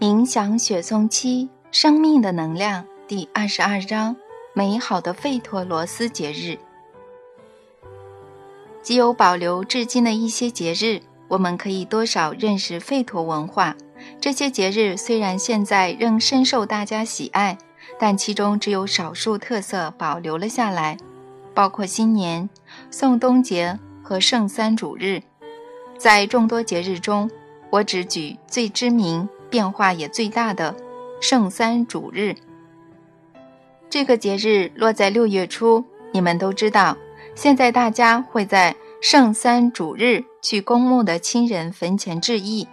冥想雪松七生命的能量第二十二章：美好的费陀罗斯节日。既有保留至今的一些节日，我们可以多少认识费陀文化。这些节日虽然现在仍深受大家喜爱，但其中只有少数特色保留了下来，包括新年、宋冬节和圣三主日。在众多节日中，我只举最知名。变化也最大的圣三主日，这个节日落在六月初。你们都知道，现在大家会在圣三主日去公墓的亲人坟前致意。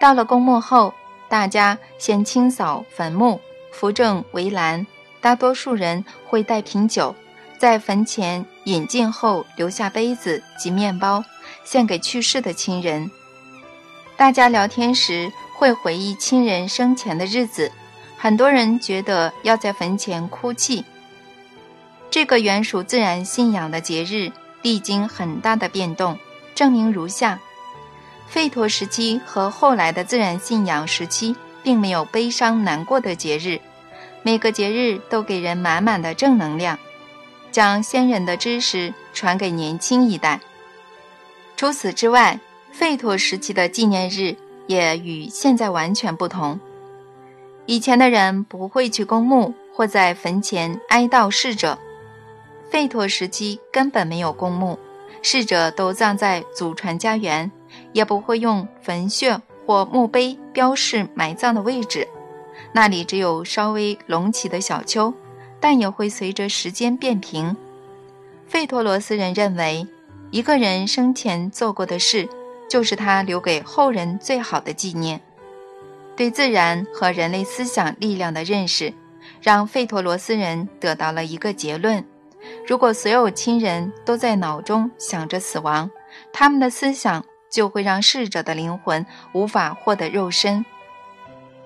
到了公墓后，大家先清扫坟墓，扶正围栏。大多数人会带瓶酒，在坟前饮尽后，留下杯子及面包，献给去世的亲人。大家聊天时。会回忆亲人生前的日子，很多人觉得要在坟前哭泣。这个原属自然信仰的节日，历经很大的变动，证明如下：吠陀时期和后来的自然信仰时期，并没有悲伤难过的节日，每个节日都给人满满的正能量，将先人的知识传给年轻一代。除此之外，吠陀时期的纪念日。也与现在完全不同。以前的人不会去公墓或在坟前哀悼逝者，吠陀时期根本没有公墓，逝者都葬在祖传家园，也不会用坟穴或墓碑标示埋葬的位置，那里只有稍微隆起的小丘，但也会随着时间变平。费陀罗斯人认为，一个人生前做过的事。就是他留给后人最好的纪念。对自然和人类思想力量的认识，让费陀罗斯人得到了一个结论：如果所有亲人都在脑中想着死亡，他们的思想就会让逝者的灵魂无法获得肉身。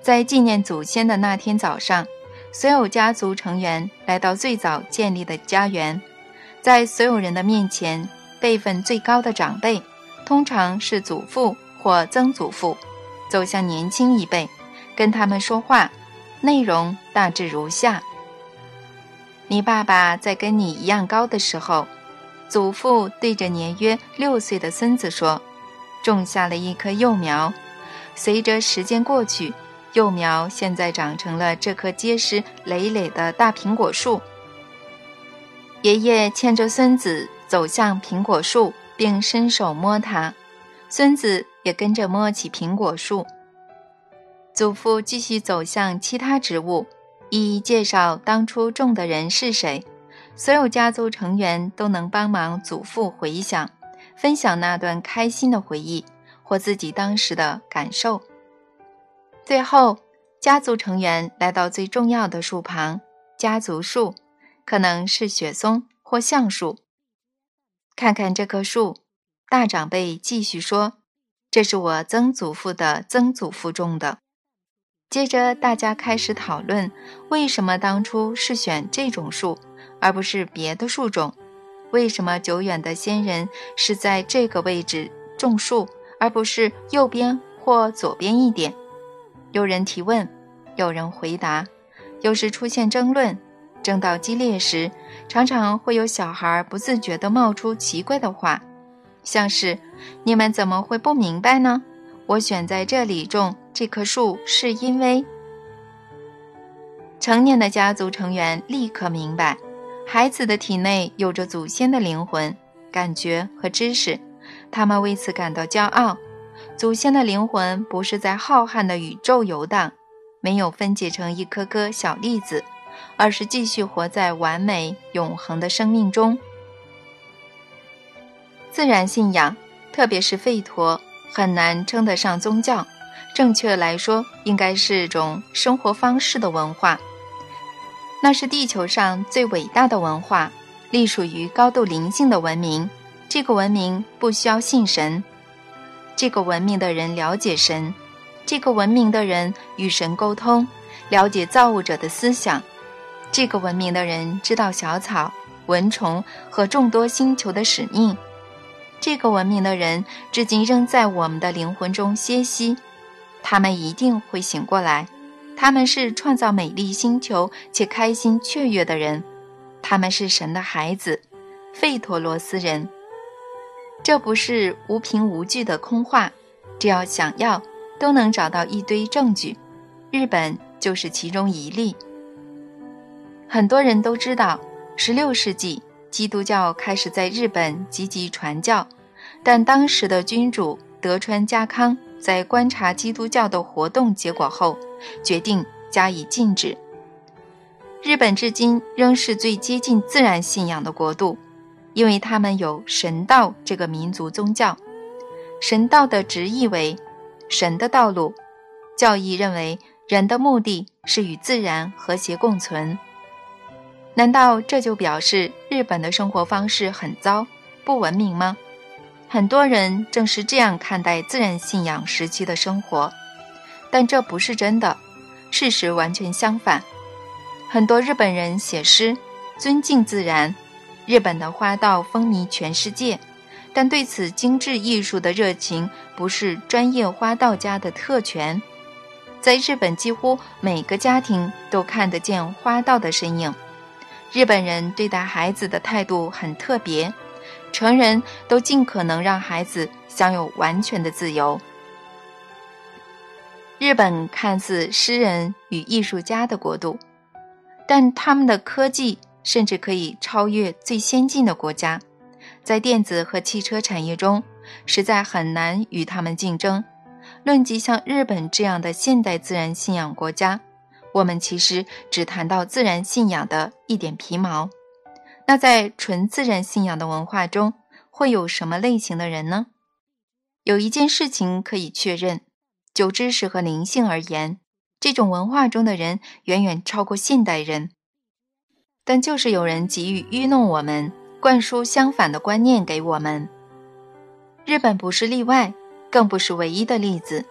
在纪念祖先的那天早上，所有家族成员来到最早建立的家园，在所有人的面前，辈分最高的长辈。通常是祖父或曾祖父走向年轻一辈，跟他们说话，内容大致如下：你爸爸在跟你一样高的时候，祖父对着年约六岁的孙子说，种下了一棵幼苗。随着时间过去，幼苗现在长成了这棵结实累累的大苹果树。爷爷牵着孙子走向苹果树。并伸手摸它，孙子也跟着摸起苹果树。祖父继续走向其他植物，一一介绍当初种的人是谁。所有家族成员都能帮忙祖父回想、分享那段开心的回忆或自己当时的感受。最后，家族成员来到最重要的树旁——家族树，可能是雪松或橡树。看看这棵树，大长辈继续说：“这是我曾祖父的曾祖父种的。”接着，大家开始讨论为什么当初是选这种树，而不是别的树种？为什么久远的先人是在这个位置种树，而不是右边或左边一点？有人提问，有人回答，有时出现争论。争到激烈时，常常会有小孩不自觉地冒出奇怪的话，像是“你们怎么会不明白呢？我选在这里种这棵树，是因为……”成年的家族成员立刻明白，孩子的体内有着祖先的灵魂、感觉和知识，他们为此感到骄傲。祖先的灵魂不是在浩瀚的宇宙游荡，没有分解成一颗颗小粒子。而是继续活在完美永恒的生命中。自然信仰，特别是吠陀，很难称得上宗教。正确来说，应该是种生活方式的文化。那是地球上最伟大的文化，隶属于高度灵性的文明。这个文明不需要信神，这个文明的人了解神，这个文明的人与神沟通，了解造物者的思想。这个文明的人知道小草、蚊虫和众多星球的使命。这个文明的人至今仍在我们的灵魂中歇息。他们一定会醒过来。他们是创造美丽星球且开心雀跃的人，他们是神的孩子，费陀罗斯人。这不是无凭无据的空话，只要想要，都能找到一堆证据。日本就是其中一例。很多人都知道，十六世纪基督教开始在日本积极传教，但当时的君主德川家康在观察基督教的活动结果后，决定加以禁止。日本至今仍是最接近自然信仰的国度，因为他们有神道这个民族宗教。神道的直译为“神的道路”，教义认为人的目的是与自然和谐共存。难道这就表示日本的生活方式很糟、不文明吗？很多人正是这样看待自然信仰时期的生活，但这不是真的。事实完全相反。很多日本人写诗，尊敬自然。日本的花道风靡全世界，但对此精致艺术的热情不是专业花道家的特权。在日本，几乎每个家庭都看得见花道的身影。日本人对待孩子的态度很特别，成人都尽可能让孩子享有完全的自由。日本看似诗人与艺术家的国度，但他们的科技甚至可以超越最先进的国家，在电子和汽车产业中，实在很难与他们竞争。论及像日本这样的现代自然信仰国家。我们其实只谈到自然信仰的一点皮毛，那在纯自然信仰的文化中，会有什么类型的人呢？有一件事情可以确认：就知识和灵性而言，这种文化中的人远远超过现代人。但就是有人急于愚弄我们，灌输相反的观念给我们。日本不是例外，更不是唯一的例子。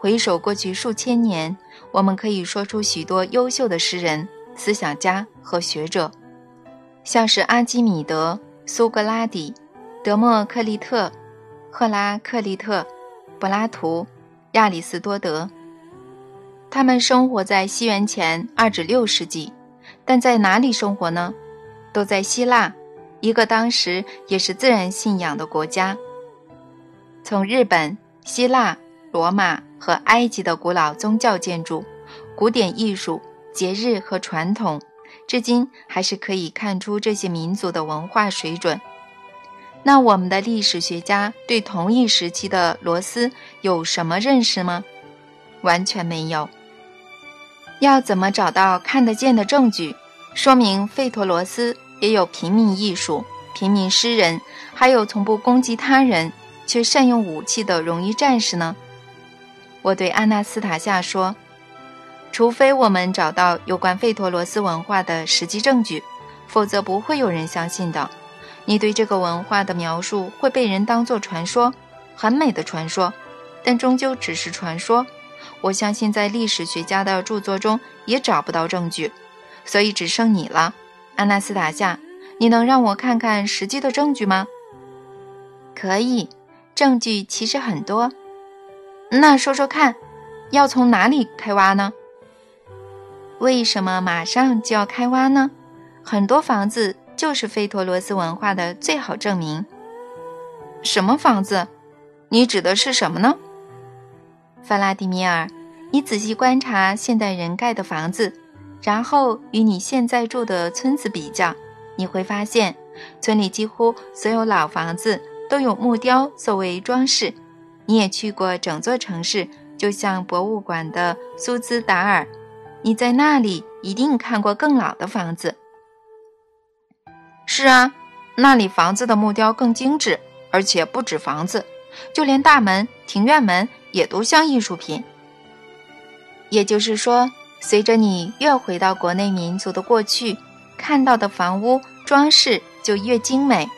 回首过去数千年，我们可以说出许多优秀的诗人、思想家和学者，像是阿基米德、苏格拉底、德谟克利特、赫拉克利特、柏拉图、亚里士多德。他们生活在西元前二至六世纪，但在哪里生活呢？都在希腊，一个当时也是自然信仰的国家。从日本、希腊、罗马。和埃及的古老宗教建筑、古典艺术、节日和传统，至今还是可以看出这些民族的文化水准。那我们的历史学家对同一时期的罗斯有什么认识吗？完全没有。要怎么找到看得见的证据，说明费陀罗斯也有平民艺术、平民诗人，还有从不攻击他人却善用武器的荣誉战士呢？我对阿纳斯塔夏说：“除非我们找到有关费陀罗斯文化的实际证据，否则不会有人相信的。你对这个文化的描述会被人当作传说，很美的传说，但终究只是传说。我相信在历史学家的著作中也找不到证据，所以只剩你了，阿纳斯塔夏。你能让我看看实际的证据吗？可以，证据其实很多。”那说说看，要从哪里开挖呢？为什么马上就要开挖呢？很多房子就是费陀罗斯文化的最好证明。什么房子？你指的是什么呢？弗拉迪米尔，你仔细观察现代人盖的房子，然后与你现在住的村子比较，你会发现，村里几乎所有老房子都有木雕作为装饰。你也去过整座城市，就像博物馆的苏兹达尔，你在那里一定看过更老的房子。是啊，那里房子的木雕更精致，而且不止房子，就连大门、庭院门也都像艺术品。也就是说，随着你越回到国内民族的过去，看到的房屋装饰就越精美。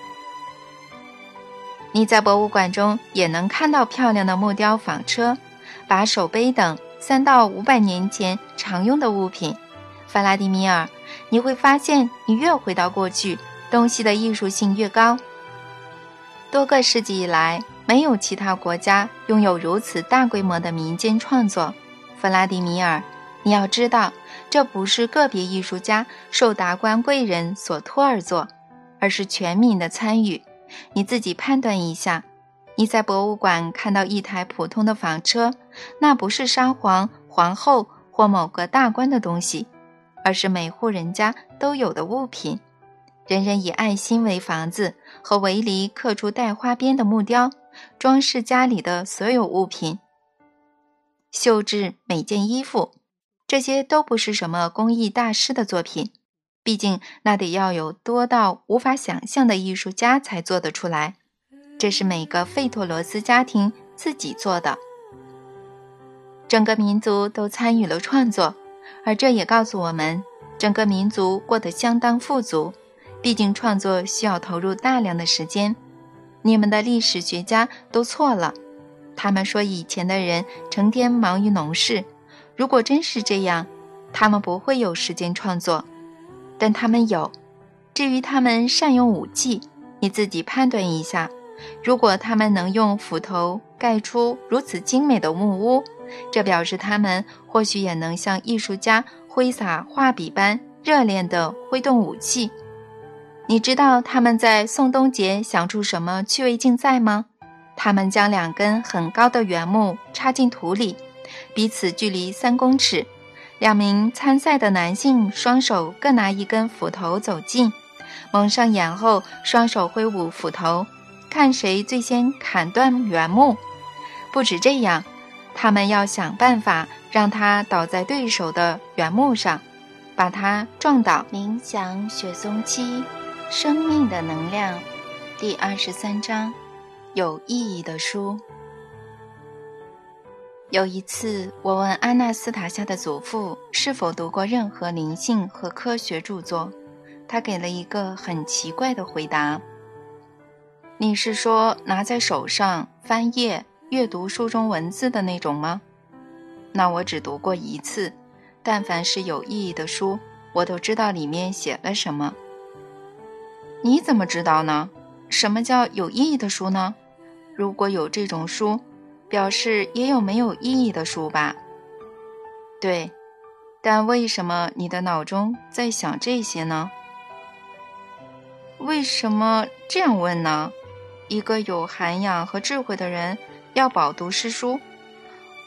你在博物馆中也能看到漂亮的木雕纺车、把手杯等三到五百年前常用的物品。弗拉迪米尔，你会发现，你越回到过去，东西的艺术性越高。多个世纪以来，没有其他国家拥有如此大规模的民间创作。弗拉迪米尔，你要知道，这不是个别艺术家受达官贵人所托而作，而是全民的参与。你自己判断一下，你在博物馆看到一台普通的纺车，那不是沙皇、皇后或某个大官的东西，而是每户人家都有的物品。人人以爱心为房子和围篱刻出带花边的木雕，装饰家里的所有物品。绣制每件衣服，这些都不是什么工艺大师的作品，毕竟那得要有多到无法想象的艺术家才做得出来。这是每个费托罗斯家庭自己做的，整个民族都参与了创作，而这也告诉我们，整个民族过得相当富足。毕竟创作需要投入大量的时间，你们的历史学家都错了。他们说以前的人成天忙于农事，如果真是这样，他们不会有时间创作。但他们有。至于他们善用武器，你自己判断一下。如果他们能用斧头盖出如此精美的木屋，这表示他们或许也能像艺术家挥洒画笔般热烈地挥动武器。你知道他们在宋冬节想出什么趣味竞赛吗？他们将两根很高的圆木插进土里，彼此距离三公尺。两名参赛的男性双手各拿一根斧头走近，蒙上眼后，双手挥舞斧头，看谁最先砍断圆木。不止这样，他们要想办法让他倒在对手的圆木上，把他撞倒。冥想雪松七。生命的能量，第二十三章，有意义的书。有一次，我问安娜斯塔夏的祖父是否读过任何灵性和科学著作，他给了一个很奇怪的回答：“你是说拿在手上翻页阅读书中文字的那种吗？那我只读过一次。但凡是有意义的书，我都知道里面写了什么。”你怎么知道呢？什么叫有意义的书呢？如果有这种书，表示也有没有意义的书吧？对，但为什么你的脑中在想这些呢？为什么这样问呢？一个有涵养和智慧的人要饱读诗书。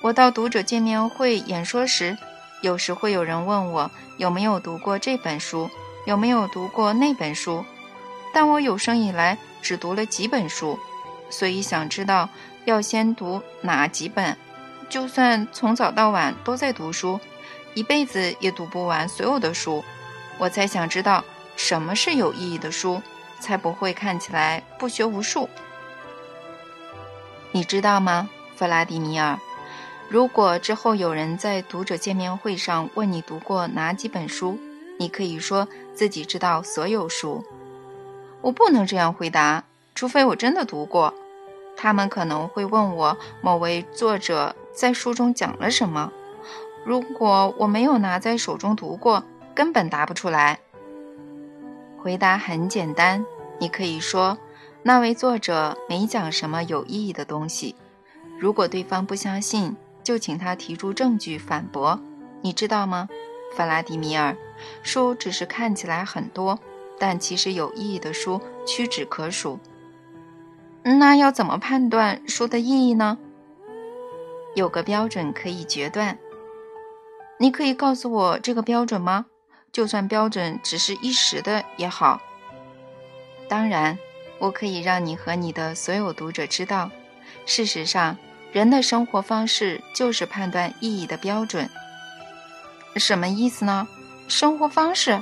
我到读者见面会演说时，有时会有人问我有没有读过这本书，有没有读过那本书。但我有生以来只读了几本书，所以想知道要先读哪几本。就算从早到晚都在读书，一辈子也读不完所有的书。我才想知道什么是有意义的书，才不会看起来不学无术。你知道吗，弗拉迪米尔？如果之后有人在读者见面会上问你读过哪几本书，你可以说自己知道所有书。我不能这样回答，除非我真的读过。他们可能会问我某位作者在书中讲了什么。如果我没有拿在手中读过，根本答不出来。回答很简单，你可以说那位作者没讲什么有意义的东西。如果对方不相信，就请他提出证据反驳。你知道吗，弗拉迪米尔？书只是看起来很多。但其实有意义的书屈指可数。那要怎么判断书的意义呢？有个标准可以决断。你可以告诉我这个标准吗？就算标准只是一时的也好。当然，我可以让你和你的所有读者知道，事实上，人的生活方式就是判断意义的标准。什么意思呢？生活方式？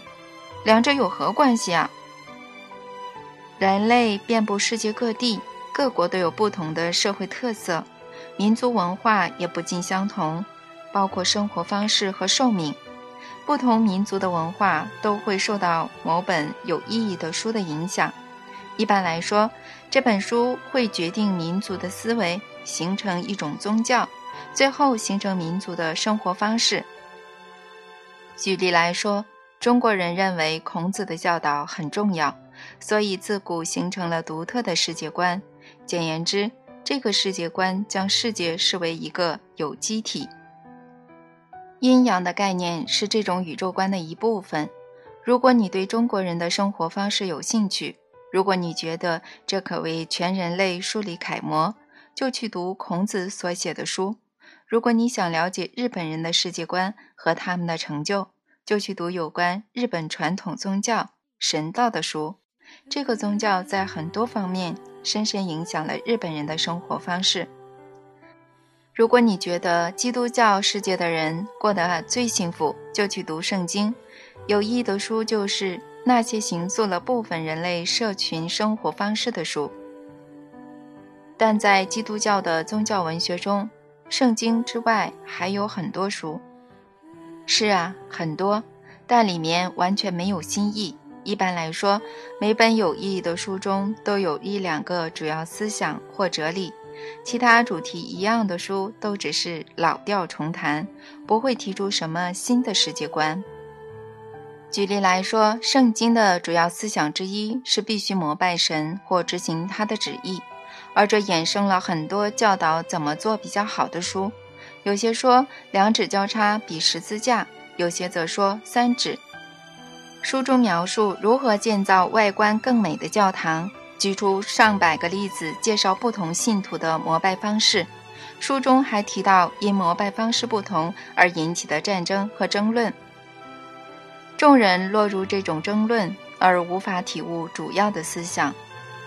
两者有何关系啊？人类遍布世界各地，各国都有不同的社会特色，民族文化也不尽相同，包括生活方式和寿命。不同民族的文化都会受到某本有意义的书的影响。一般来说，这本书会决定民族的思维，形成一种宗教，最后形成民族的生活方式。举例来说。中国人认为孔子的教导很重要，所以自古形成了独特的世界观。简言之，这个世界观将世界视为一个有机体。阴阳的概念是这种宇宙观的一部分。如果你对中国人的生活方式有兴趣，如果你觉得这可为全人类树立楷模，就去读孔子所写的书；如果你想了解日本人的世界观和他们的成就，就去读有关日本传统宗教神道的书。这个宗教在很多方面深深影响了日本人的生活方式。如果你觉得基督教世界的人过得最幸福，就去读圣经。有意义的书就是那些形塑了部分人类社群生活方式的书。但在基督教的宗教文学中，圣经之外还有很多书。是啊，很多，但里面完全没有新意。一般来说，每本有意义的书中都有一两个主要思想或哲理。其他主题一样的书都只是老调重弹，不会提出什么新的世界观。举例来说，圣经的主要思想之一是必须膜拜神或执行他的旨意，而这衍生了很多教导怎么做比较好的书。有些说两指交叉比十字架，有些则说三指。书中描述如何建造外观更美的教堂。举出上百个例子，介绍不同信徒的膜拜方式。书中还提到因膜拜方式不同而引起的战争和争论。众人落入这种争论而无法体悟主要的思想，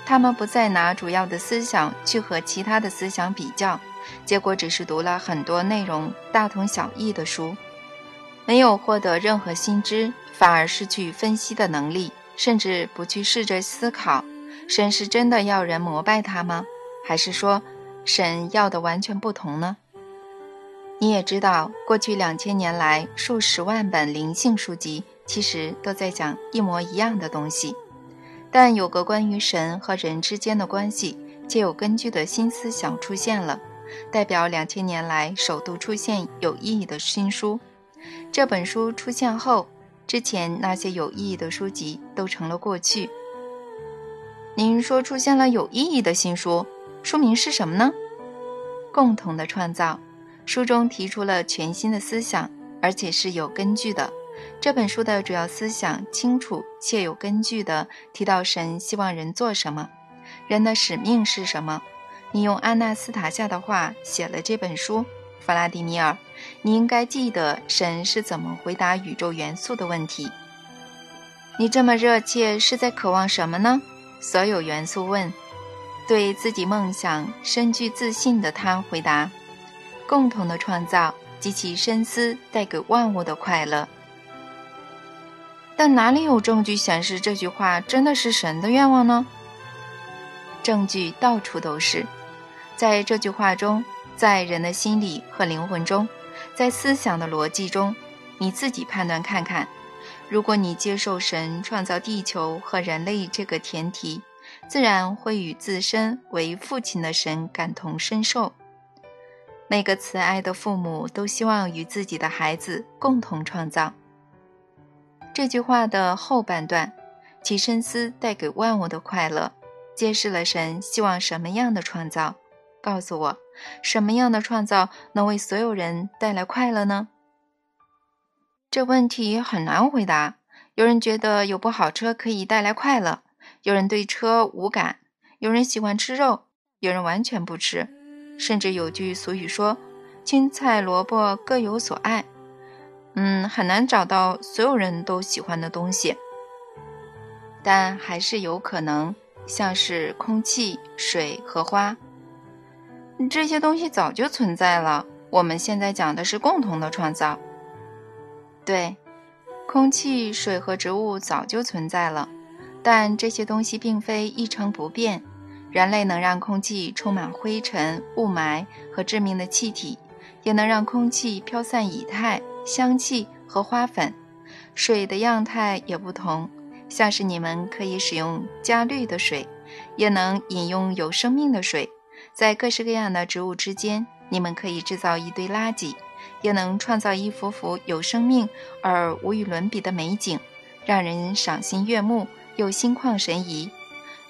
他们不再拿主要的思想去和其他的思想比较，结果只是读了很多内容大同小异的书，没有获得任何新知，反而失去分析的能力，甚至不去试着思考。神是真的要人膜拜他吗？还是说神要的完全不同呢？你也知道，过去两千年来，数十万本灵性书籍其实都在讲一模一样的东西，但有个关于神和人之间的关系且有根据的新思想出现了，代表两千年来首度出现有意义的新书。这本书出现后，之前那些有意义的书籍都成了过去。您说出现了有意义的新书，书名是什么呢？共同的创造。书中提出了全新的思想，而且是有根据的。这本书的主要思想清楚且有根据的提到神希望人做什么，人的使命是什么。你用安娜斯塔夏的话写了这本书，弗拉迪米尔，你应该记得神是怎么回答宇宙元素的问题。你这么热切是在渴望什么呢？所有元素问，对自己梦想深具自信的他回答：“共同的创造及其深思带给万物的快乐。”但哪里有证据显示这句话真的是神的愿望呢？证据到处都是，在这句话中，在人的心理和灵魂中，在思想的逻辑中，你自己判断看看。如果你接受神创造地球和人类这个前提，自然会与自身为父亲的神感同身受。每个慈爱的父母都希望与自己的孩子共同创造。这句话的后半段，其深思带给万物的快乐，揭示了神希望什么样的创造。告诉我，什么样的创造能为所有人带来快乐呢？这问题很难回答。有人觉得有部好车可以带来快乐，有人对车无感，有人喜欢吃肉，有人完全不吃，甚至有句俗语说：“青菜萝卜各有所爱。”嗯，很难找到所有人都喜欢的东西，但还是有可能，像是空气、水和花，这些东西早就存在了。我们现在讲的是共同的创造。对，空气、水和植物早就存在了，但这些东西并非一成不变。人类能让空气充满灰尘、雾霾和致命的气体，也能让空气飘散乙态、香气和花粉。水的样态也不同，像是你们可以使用加氯的水，也能饮用有生命的水。在各式各样的植物之间，你们可以制造一堆垃圾。也能创造一幅幅有生命而无与伦比的美景，让人赏心悦目，又心旷神怡。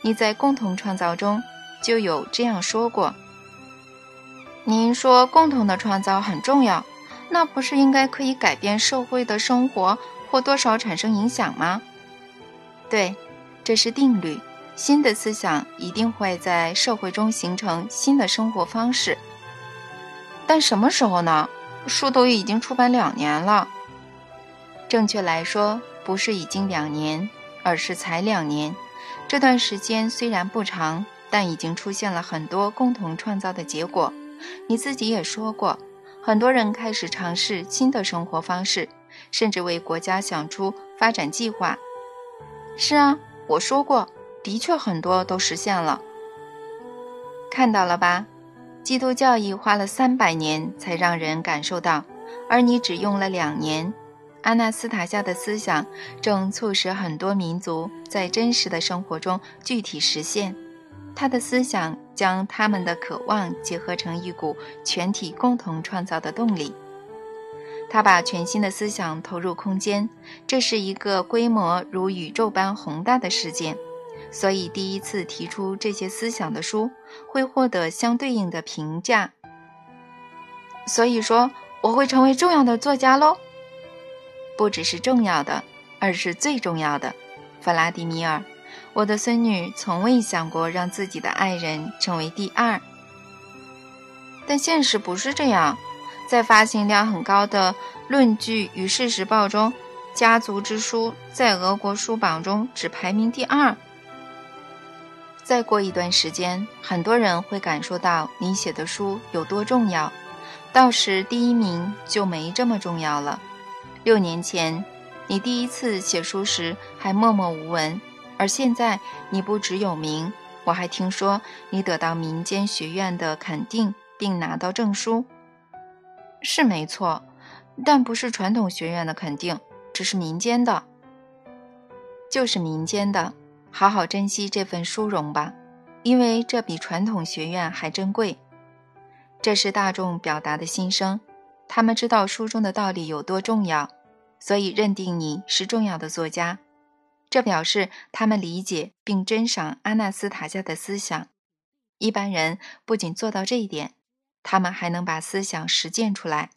你在共同创造中就有这样说过。您说共同的创造很重要，那不是应该可以改变社会的生活或多少产生影响吗？对，这是定律。新的思想一定会在社会中形成新的生活方式。但什么时候呢？书都已经出版两年了。正确来说，不是已经两年，而是才两年。这段时间虽然不长，但已经出现了很多共同创造的结果。你自己也说过，很多人开始尝试新的生活方式，甚至为国家想出发展计划。是啊，我说过，的确很多都实现了。看到了吧？基督教义花了三百年才让人感受到，而你只用了两年。阿纳斯塔夏的思想正促使很多民族在真实的生活中具体实现。他的思想将他们的渴望结合成一股全体共同创造的动力。他把全新的思想投入空间，这是一个规模如宇宙般宏大的事件。所以，第一次提出这些思想的书会获得相对应的评价。所以说，我会成为重要的作家喽。不只是重要的，而是最重要的，弗拉迪米尔。我的孙女从未想过让自己的爱人成为第二，但现实不是这样。在发行量很高的《论据与事实报》中，《家族之书》在俄国书榜中只排名第二。再过一段时间，很多人会感受到你写的书有多重要，到时第一名就没这么重要了。六年前，你第一次写书时还默默无闻。而现在你不只有名，我还听说你得到民间学院的肯定，并拿到证书。是没错，但不是传统学院的肯定，只是民间的。就是民间的，好好珍惜这份殊荣吧，因为这比传统学院还珍贵。这是大众表达的心声，他们知道书中的道理有多重要，所以认定你是重要的作家。这表示他们理解并珍赏阿纳斯塔夏的思想。一般人不仅做到这一点，他们还能把思想实践出来。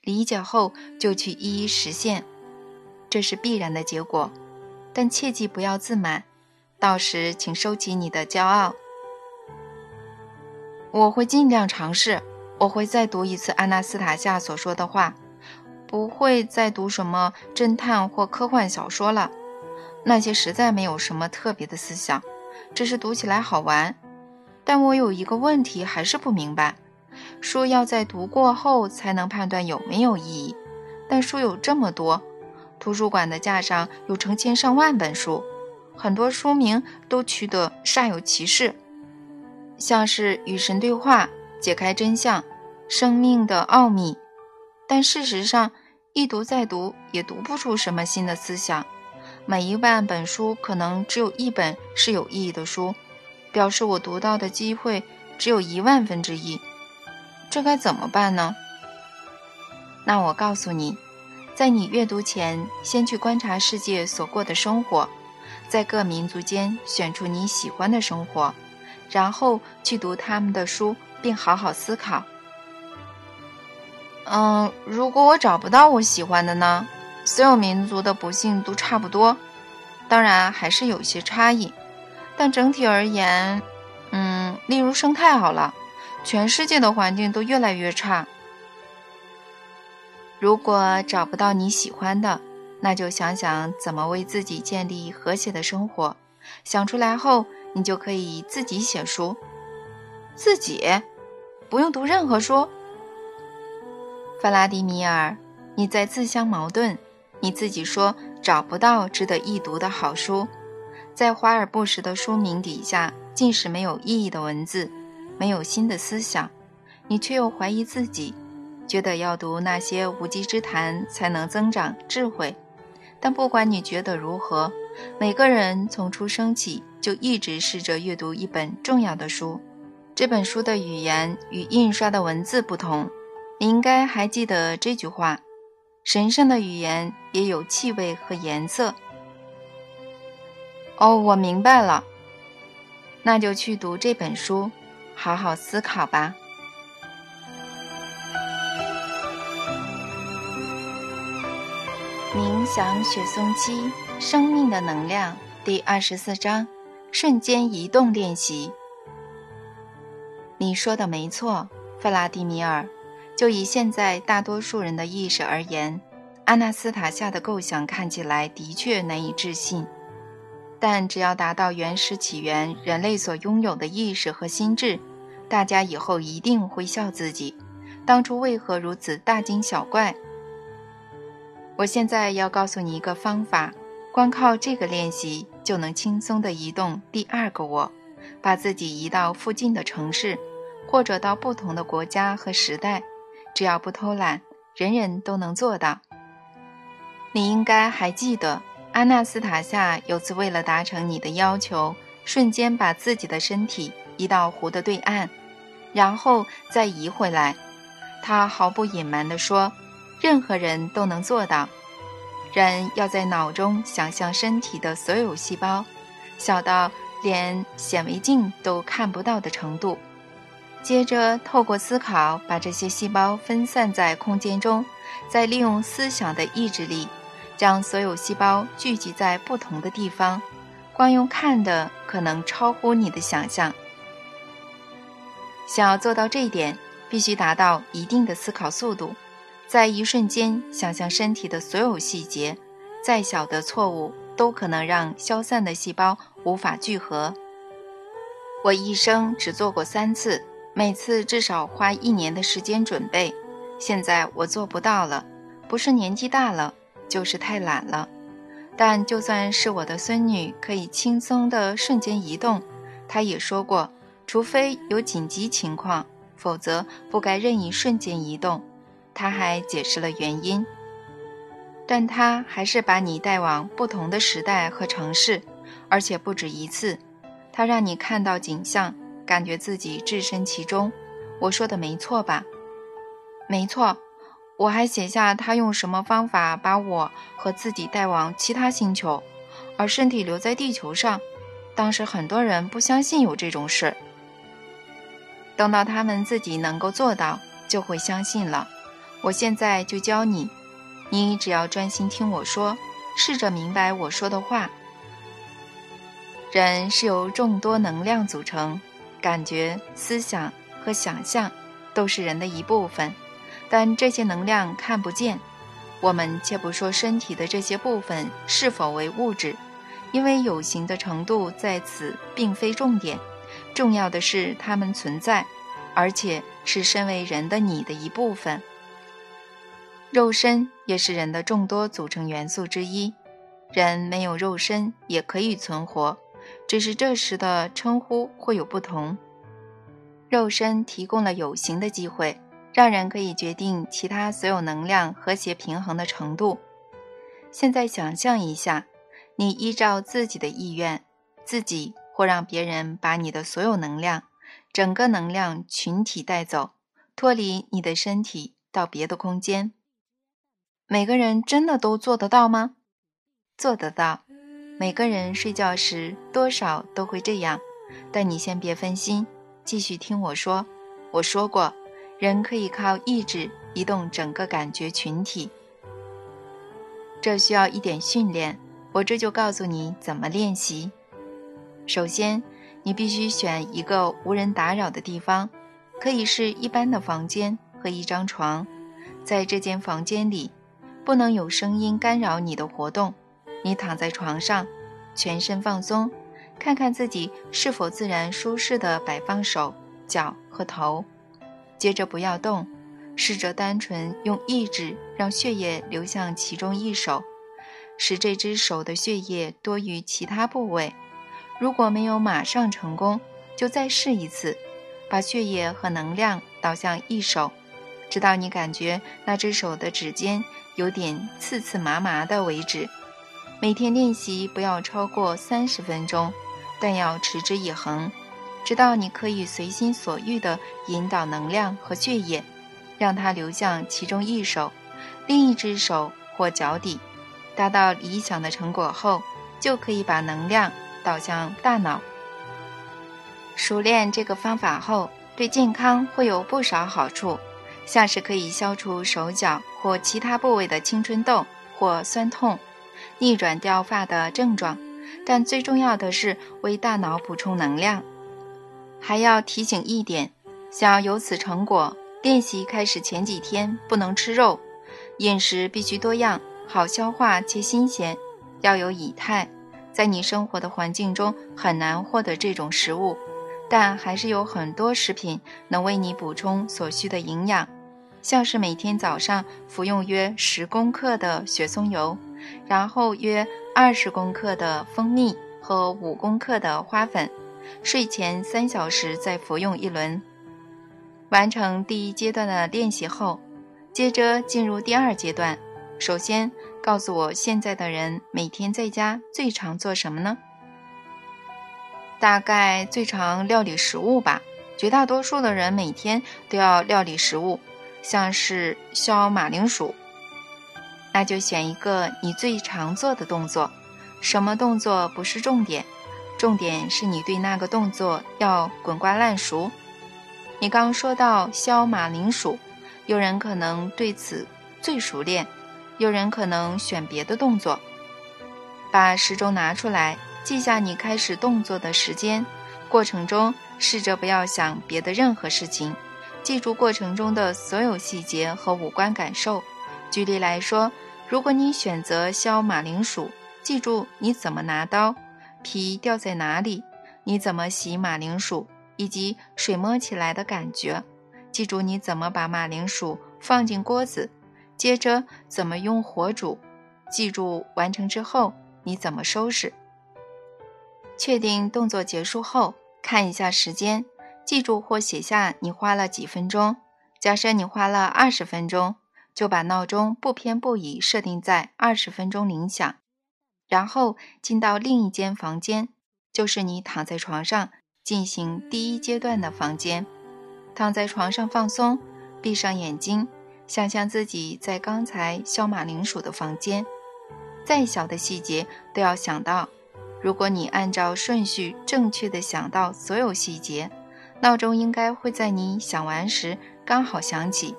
理解后就去一一实现，这是必然的结果。但切记不要自满，到时请收起你的骄傲。我会尽量尝试。我会再读一次阿纳斯塔夏所说的话，不会再读什么侦探或科幻小说了。那些实在没有什么特别的思想，只是读起来好玩。但我有一个问题还是不明白：书要在读过后才能判断有没有意义，但书有这么多，图书馆的架上有成千上万本书，很多书名都取得煞有其事，像是与神对话、解开真相、生命的奥秘，但事实上一读再读也读不出什么新的思想。每一万本书可能只有一本是有意义的书，表示我读到的机会只有一万分之一，这该怎么办呢？那我告诉你，在你阅读前，先去观察世界所过的生活，在各民族间选出你喜欢的生活，然后去读他们的书，并好好思考。嗯，如果我找不到我喜欢的呢？所有民族的不幸都差不多，当然还是有些差异，但整体而言，嗯，例如生态好了，全世界的环境都越来越差。如果找不到你喜欢的，那就想想怎么为自己建立和谐的生活。想出来后，你就可以自己写书，自己不用读任何书。弗拉迪米尔，你在自相矛盾。你自己说找不到值得一读的好书，在华而不实的书名底下尽是没有意义的文字，没有新的思想。你却又怀疑自己，觉得要读那些无稽之谈才能增长智慧。但不管你觉得如何，每个人从出生起就一直试着阅读一本重要的书。这本书的语言与印刷的文字不同，你应该还记得这句话。神圣的语言也有气味和颜色。哦，我明白了。那就去读这本书，好好思考吧。冥想雪松七生命的能量第二十四章：瞬间移动练习。你说的没错，弗拉迪米尔。就以现在大多数人的意识而言，阿纳斯塔夏的构想看起来的确难以置信。但只要达到原始起源人类所拥有的意识和心智，大家以后一定会笑自己，当初为何如此大惊小怪。我现在要告诉你一个方法，光靠这个练习就能轻松地移动第二个我，把自己移到附近的城市，或者到不同的国家和时代，只要不偷懒，人人都能做到。你应该还记得。阿纳斯塔夏有次为了达成你的要求，瞬间把自己的身体移到湖的对岸，然后再移回来。他毫不隐瞒地说：“任何人都能做到。人要在脑中想象身体的所有细胞，小到连显微镜都看不到的程度。接着透过思考，把这些细胞分散在空间中，再利用思想的意志力。”将所有细胞聚集在不同的地方，光用看的可能超乎你的想象。想要做到这一点，必须达到一定的思考速度，在一瞬间想象身体的所有细节，再小的错误都可能让消散的细胞无法聚合。我一生只做过三次，每次至少花一年的时间准备。现在我做不到了，不是年纪大了。就是太懒了，但就算是我的孙女可以轻松的瞬间移动，她也说过，除非有紧急情况，否则不该任意瞬间移动。他还解释了原因，但他还是把你带往不同的时代和城市，而且不止一次。他让你看到景象，感觉自己置身其中。我说的没错吧？没错。我还写下他用什么方法把我和自己带往其他星球，而身体留在地球上。当时很多人不相信有这种事，等到他们自己能够做到，就会相信了。我现在就教你，你只要专心听我说，试着明白我说的话。人是由众多能量组成，感觉、思想和想象都是人的一部分。但这些能量看不见，我们且不说身体的这些部分是否为物质，因为有形的程度在此并非重点，重要的是它们存在，而且是身为人的你的一部分。肉身也是人的众多组成元素之一，人没有肉身也可以存活，只是这时的称呼会有不同。肉身提供了有形的机会。让人可以决定其他所有能量和谐平衡的程度。现在想象一下，你依照自己的意愿，自己或让别人把你的所有能量，整个能量群体带走，脱离你的身体到别的空间。每个人真的都做得到吗？做得到。每个人睡觉时多少都会这样。但你先别分心，继续听我说。我说过。人可以靠意志移动整个感觉群体，这需要一点训练。我这就告诉你怎么练习。首先，你必须选一个无人打扰的地方，可以是一般的房间和一张床。在这间房间里，不能有声音干扰你的活动。你躺在床上，全身放松，看看自己是否自然舒适地摆放手、脚和头。接着不要动，试着单纯用意志让血液流向其中一手，使这只手的血液多于其他部位。如果没有马上成功，就再试一次，把血液和能量导向一手，直到你感觉那只手的指尖有点刺刺麻麻的为止。每天练习不要超过三十分钟，但要持之以恒。直到你可以随心所欲地引导能量和血液，让它流向其中一手、另一只手或脚底，达到理想的成果后，就可以把能量导向大脑。熟练这个方法后，对健康会有不少好处，像是可以消除手脚或其他部位的青春痘或酸痛，逆转掉发的症状。但最重要的是为大脑补充能量。还要提醒一点，想要有此成果，练习开始前几天不能吃肉，饮食必须多样，好消化且新鲜，要有以太。在你生活的环境中很难获得这种食物，但还是有很多食品能为你补充所需的营养，像是每天早上服用约十公克的雪松油，然后约二十公克的蜂蜜和五公克的花粉。睡前三小时再服用一轮。完成第一阶段的练习后，接着进入第二阶段。首先，告诉我现在的人每天在家最常做什么呢？大概最常料理食物吧。绝大多数的人每天都要料理食物，像是削马铃薯。那就选一个你最常做的动作。什么动作不是重点？重点是你对那个动作要滚瓜烂熟。你刚说到削马铃薯，有人可能对此最熟练，有人可能选别的动作。把时钟拿出来，记下你开始动作的时间。过程中试着不要想别的任何事情，记住过程中的所有细节和五官感受。举例来说，如果你选择削马铃薯，记住你怎么拿刀。皮掉在哪里？你怎么洗马铃薯？以及水摸起来的感觉。记住你怎么把马铃薯放进锅子，接着怎么用火煮。记住完成之后你怎么收拾。确定动作结束后，看一下时间，记住或写下你花了几分钟。假设你花了二十分钟，就把闹钟不偏不倚设定在二十分钟铃响。然后进到另一间房间，就是你躺在床上进行第一阶段的房间。躺在床上放松，闭上眼睛，想象自己在刚才削马铃薯的房间。再小的细节都要想到。如果你按照顺序正确的想到所有细节，闹钟应该会在你想完时刚好响起。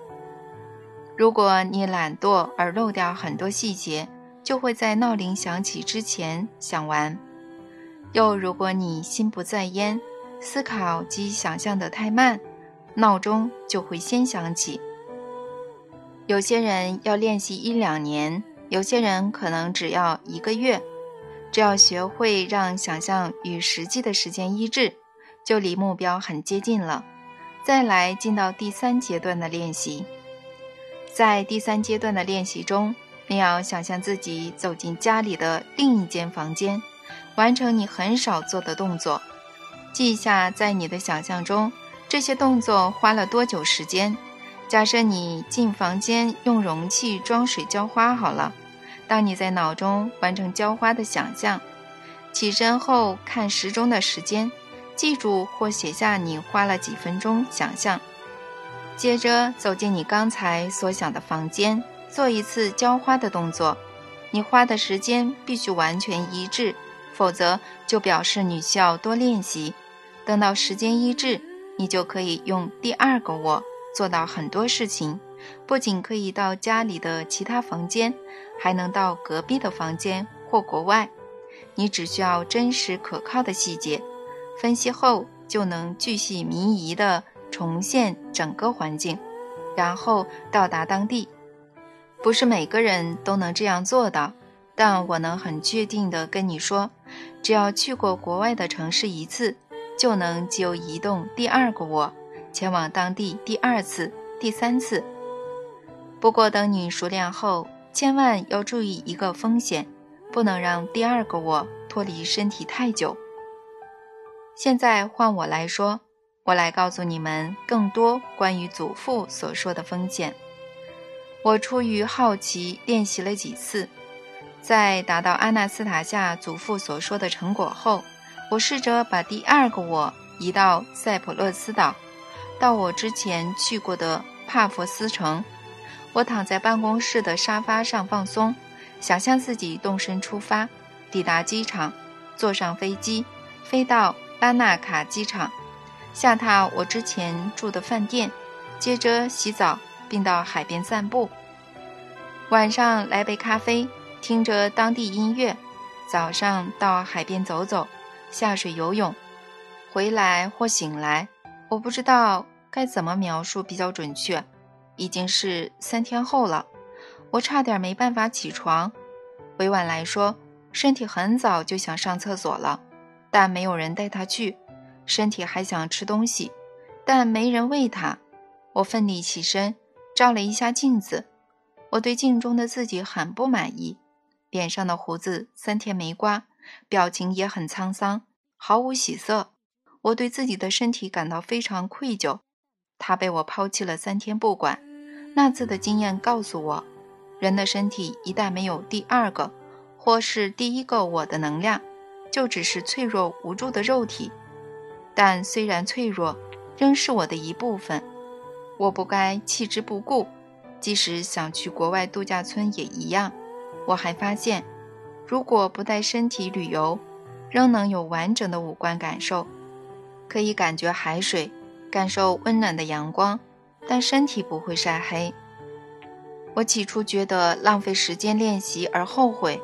如果你懒惰而漏掉很多细节，就会在闹铃响起之前想完。又如果你心不在焉，思考及想象的太慢，闹钟就会先响起。有些人要练习一两年，有些人可能只要一个月。只要学会让想象与实际的时间一致，就离目标很接近了。再来进到第三阶段的练习，在第三阶段的练习中。你要想象自己走进家里的另一间房间，完成你很少做的动作。记下在你的想象中这些动作花了多久时间。假设你进房间用容器装水浇花好了。当你在脑中完成浇花的想象，起身后看时钟的时间，记住或写下你花了几分钟想象。接着走进你刚才所想的房间。做一次浇花的动作，你花的时间必须完全一致，否则就表示你需要多练习。等到时间一致，你就可以用第二个我做到很多事情。不仅可以到家里的其他房间，还能到隔壁的房间或国外。你只需要真实可靠的细节，分析后就能巨细靡遗地重现整个环境，然后到达当地。不是每个人都能这样做到，但我能很确定地跟你说，只要去过国外的城市一次，就能就移动第二个我，前往当地第二次、第三次。不过等你熟练后，千万要注意一个风险，不能让第二个我脱离身体太久。现在换我来说，我来告诉你们更多关于祖父所说的风险。我出于好奇练习了几次，在达到阿纳斯塔夏祖父所说的成果后，我试着把第二个我移到塞浦路斯岛，到我之前去过的帕佛斯城。我躺在办公室的沙发上放松，想象自己动身出发，抵达机场，坐上飞机，飞到巴纳卡机场，下榻我之前住的饭店，接着洗澡，并到海边散步。晚上来杯咖啡，听着当地音乐。早上到海边走走，下水游泳，回来或醒来，我不知道该怎么描述比较准确。已经是三天后了，我差点没办法起床。委婉来说，身体很早就想上厕所了，但没有人带他去。身体还想吃东西，但没人喂他。我奋力起身，照了一下镜子，我对镜中的自己很不满意。脸上的胡子三天没刮，表情也很沧桑，毫无喜色。我对自己的身体感到非常愧疚。他被我抛弃了三天不管。那次的经验告诉我，人的身体一旦没有第二个或是第一个我的能量，就只是脆弱无助的肉体。但虽然脆弱，仍是我的一部分。我不该弃之不顾，即使想去国外度假村也一样。我还发现，如果不带身体旅游，仍能有完整的五官感受，可以感觉海水，感受温暖的阳光，但身体不会晒黑。我起初觉得浪费时间练习而后悔，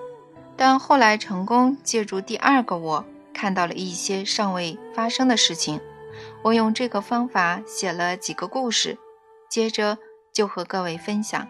但后来成功借助第二个我，看到了一些尚未发生的事情。我用这个方法写了几个故事，接着就和各位分享。